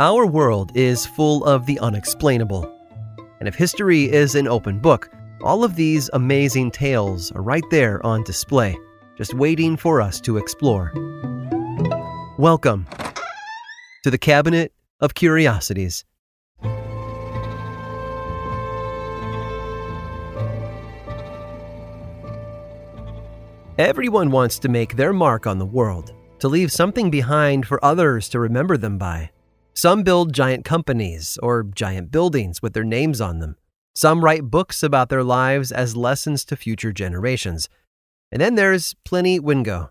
Our world is full of the unexplainable. And if history is an open book, all of these amazing tales are right there on display, just waiting for us to explore. Welcome to the Cabinet of Curiosities. Everyone wants to make their mark on the world, to leave something behind for others to remember them by. Some build giant companies or giant buildings with their names on them. Some write books about their lives as lessons to future generations. And then there's Pliny Wingo.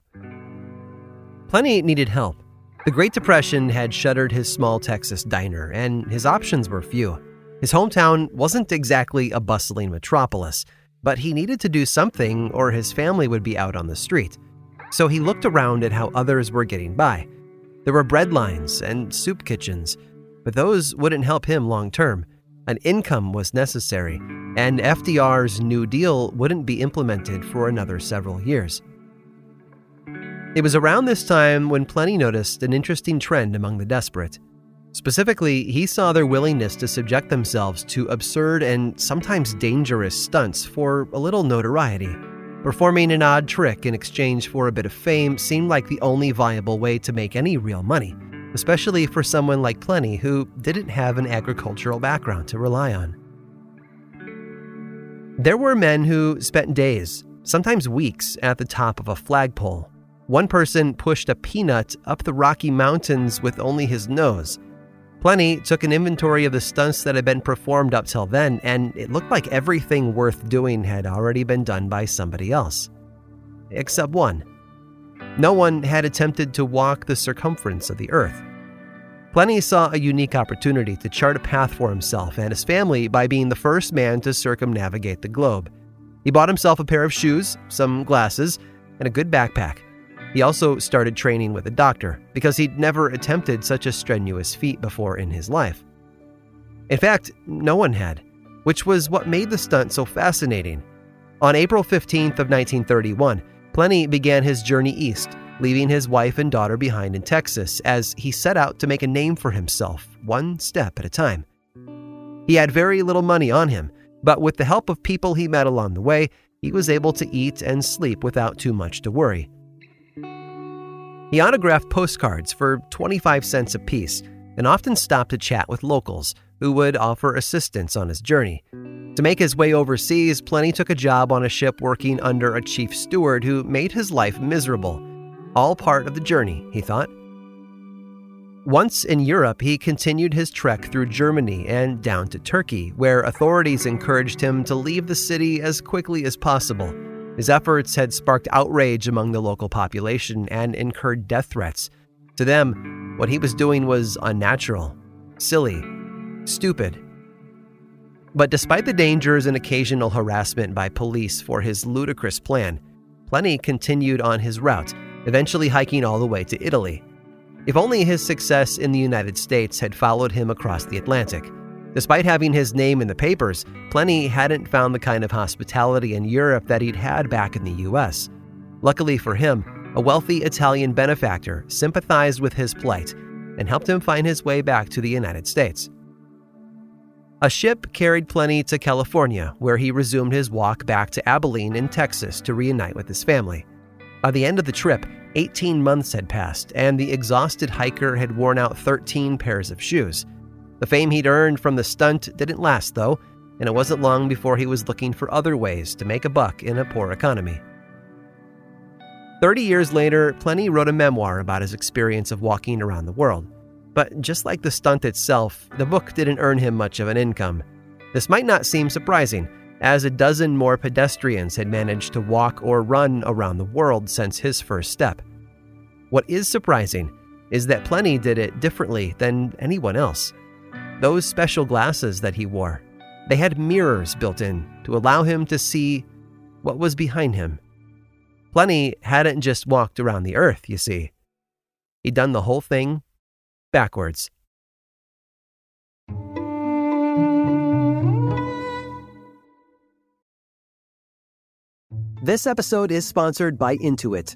Pliny needed help. The Great Depression had shuttered his small Texas diner, and his options were few. His hometown wasn't exactly a bustling metropolis, but he needed to do something or his family would be out on the street. So he looked around at how others were getting by. There were bread lines and soup kitchens, but those wouldn't help him long term. An income was necessary, and FDR's New Deal wouldn't be implemented for another several years. It was around this time when Pliny noticed an interesting trend among the desperate. Specifically, he saw their willingness to subject themselves to absurd and sometimes dangerous stunts for a little notoriety. Performing an odd trick in exchange for a bit of fame seemed like the only viable way to make any real money, especially for someone like Pliny who didn't have an agricultural background to rely on. There were men who spent days, sometimes weeks, at the top of a flagpole. One person pushed a peanut up the Rocky Mountains with only his nose. Pliny took an inventory of the stunts that had been performed up till then, and it looked like everything worth doing had already been done by somebody else. Except one. No one had attempted to walk the circumference of the earth. Pliny saw a unique opportunity to chart a path for himself and his family by being the first man to circumnavigate the globe. He bought himself a pair of shoes, some glasses, and a good backpack. He also started training with a doctor because he'd never attempted such a strenuous feat before in his life. In fact, no one had, which was what made the stunt so fascinating. On April 15th of 1931, Pliny began his journey east, leaving his wife and daughter behind in Texas as he set out to make a name for himself, one step at a time. He had very little money on him, but with the help of people he met along the way, he was able to eat and sleep without too much to worry. He autographed postcards for 25 cents apiece and often stopped to chat with locals who would offer assistance on his journey. To make his way overseas, Pliny took a job on a ship working under a chief steward who made his life miserable. All part of the journey, he thought. Once in Europe, he continued his trek through Germany and down to Turkey, where authorities encouraged him to leave the city as quickly as possible. His efforts had sparked outrage among the local population and incurred death threats. To them, what he was doing was unnatural, silly, stupid. But despite the dangers and occasional harassment by police for his ludicrous plan, Pliny continued on his route, eventually hiking all the way to Italy. If only his success in the United States had followed him across the Atlantic. Despite having his name in the papers, Pliny hadn't found the kind of hospitality in Europe that he'd had back in the US. Luckily for him, a wealthy Italian benefactor sympathized with his plight and helped him find his way back to the United States. A ship carried Pliny to California, where he resumed his walk back to Abilene in Texas to reunite with his family. By the end of the trip, 18 months had passed, and the exhausted hiker had worn out 13 pairs of shoes. The fame he'd earned from the stunt didn't last, though, and it wasn't long before he was looking for other ways to make a buck in a poor economy. Thirty years later, Pliny wrote a memoir about his experience of walking around the world. But just like the stunt itself, the book didn't earn him much of an income. This might not seem surprising, as a dozen more pedestrians had managed to walk or run around the world since his first step. What is surprising is that Pliny did it differently than anyone else. Those special glasses that he wore, they had mirrors built in to allow him to see what was behind him. Pliny hadn't just walked around the earth, you see. He'd done the whole thing backwards. This episode is sponsored by Intuit.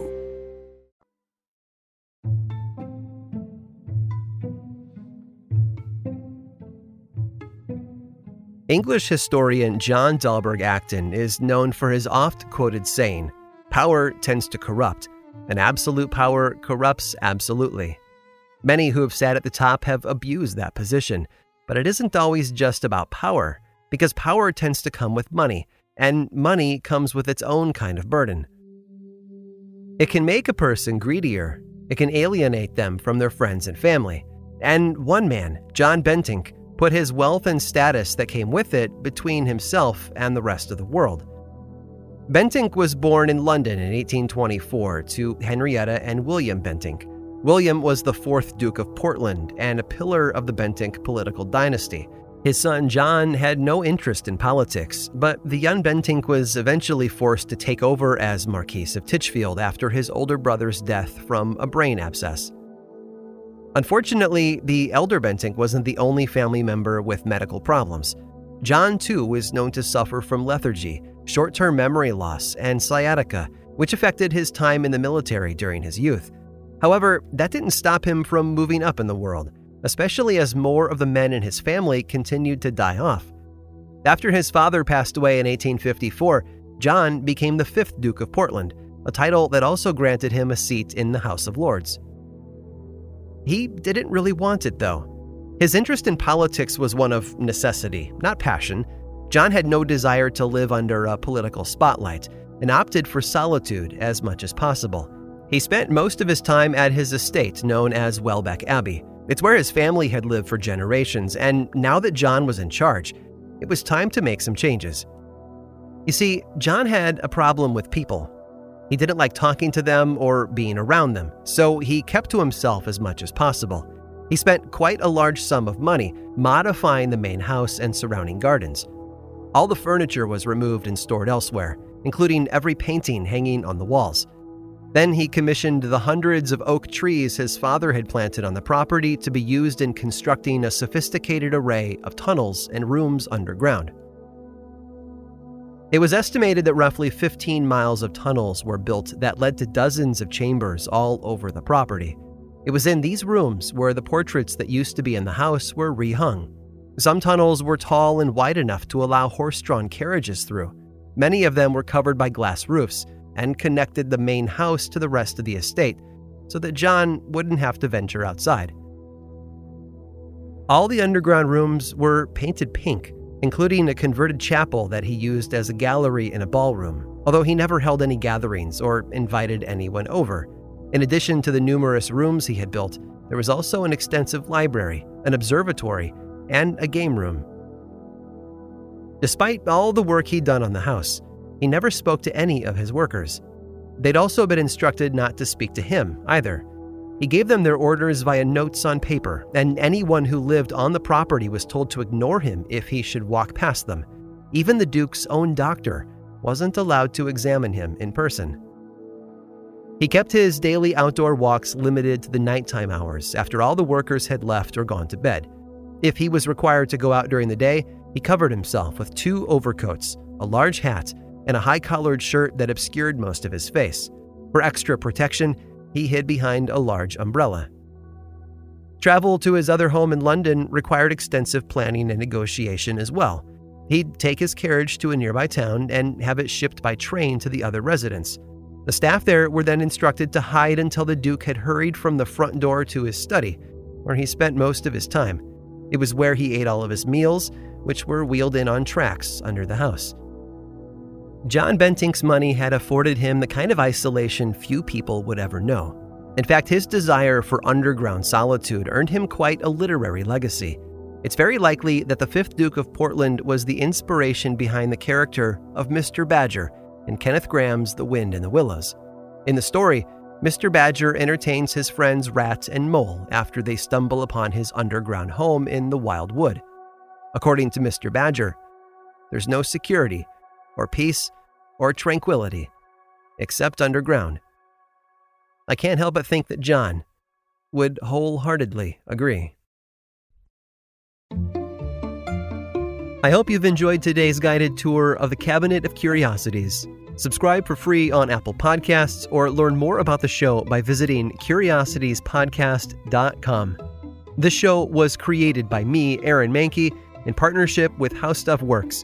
English historian John Dalberg Acton is known for his oft quoted saying Power tends to corrupt, and absolute power corrupts absolutely. Many who have sat at the top have abused that position, but it isn't always just about power, because power tends to come with money, and money comes with its own kind of burden. It can make a person greedier, it can alienate them from their friends and family. And one man, John Bentinck, put his wealth and status that came with it between himself and the rest of the world. Bentinck was born in London in 1824 to Henrietta and William Bentinck. William was the fourth Duke of Portland and a pillar of the Bentinck political dynasty. His son John had no interest in politics, but the young Bentinck was eventually forced to take over as Marquis of Titchfield after his older brother's death from a brain abscess. Unfortunately, the elder Bentinck wasn't the only family member with medical problems. John, too, was known to suffer from lethargy, short term memory loss, and sciatica, which affected his time in the military during his youth. However, that didn't stop him from moving up in the world. especially as more of the men in his family continued to die off. After his father passed away in 1854, John became the fifth Duke of Portland, a title that also granted him a seat in the House of Lords. He didn't really want it, though. His interest in politics was one of necessity, not passion. John had no desire to live under a political spotlight and opted for solitude as much as possible. He spent most of his time at his estate known as Welbeck Abbey. It's where his family had lived for generations, and now that John was in charge, it was time to make some changes. You see, John had a problem with people. He didn't like talking to them or being around them, so he kept to himself as much as possible. He spent quite a large sum of money modifying the main house and surrounding gardens. All the furniture was removed and stored elsewhere, including every painting hanging on the walls. Then he commissioned the hundreds of oak trees his father had planted on the property to be used in constructing a sophisticated array of tunnels and rooms underground. It was estimated that roughly 15 miles of tunnels were built that led to dozens of chambers all over the property. It was in these rooms where the portraits that used to be in the house were rehung. Some tunnels were tall and wide enough to allow horse drawn carriages through. Many of them were covered by glass roofs and connected the main house to the rest of the estate so that John wouldn't have to venture outside. All the underground rooms were painted pink, including a converted chapel that he used as a gallery in a ballroom, although he never held any gatherings or invited anyone over. In addition to the numerous rooms he had built, there was also an extensive library, an observatory, and a game room. Despite all the work he'd done on the house, he never spoke to any of his workers. They'd also been instructed not to speak to him either. He gave them their orders via notes on paper, and anyone who lived on the property was told to ignore him if he should walk past them. Even the Duke's own doctor wasn't allowed to examine him in person. He kept his daily outdoor walks limited to the nighttime hours after all the workers had left or gone to bed. If he was required to go out during the day, he covered himself with two overcoats, a large hat, and a high collared shirt that obscured most of his face. For extra protection, he hid behind a large umbrella. Travel to his other home in London required extensive planning and negotiation as well. He'd take his carriage to a nearby town and have it shipped by train to the other residence. The staff there were then instructed to hide until the Duke had hurried from the front door to his study, where he spent most of his time. It was where he ate all of his meals, which were wheeled in on tracks under the house. John Bentinck's money had afforded him the kind of isolation few people would ever know. In fact, his desire for underground solitude earned him quite a literary legacy. It's very likely that the 5th Duke of Portland was the inspiration behind the character of Mr. Badger in Kenneth Grahame's The Wind in the Willows. In the story, Mr. Badger entertains his friends Rat and Mole after they stumble upon his underground home in the Wild Wood. According to Mr. Badger, there's no security or peace or tranquility except underground. I can't help but think that John would wholeheartedly agree. I hope you've enjoyed today's guided tour of the Cabinet of Curiosities. Subscribe for free on Apple Podcasts or learn more about the show by visiting curiositiespodcast.com. This show was created by me, Aaron Mahnke, in partnership with How Stuff Works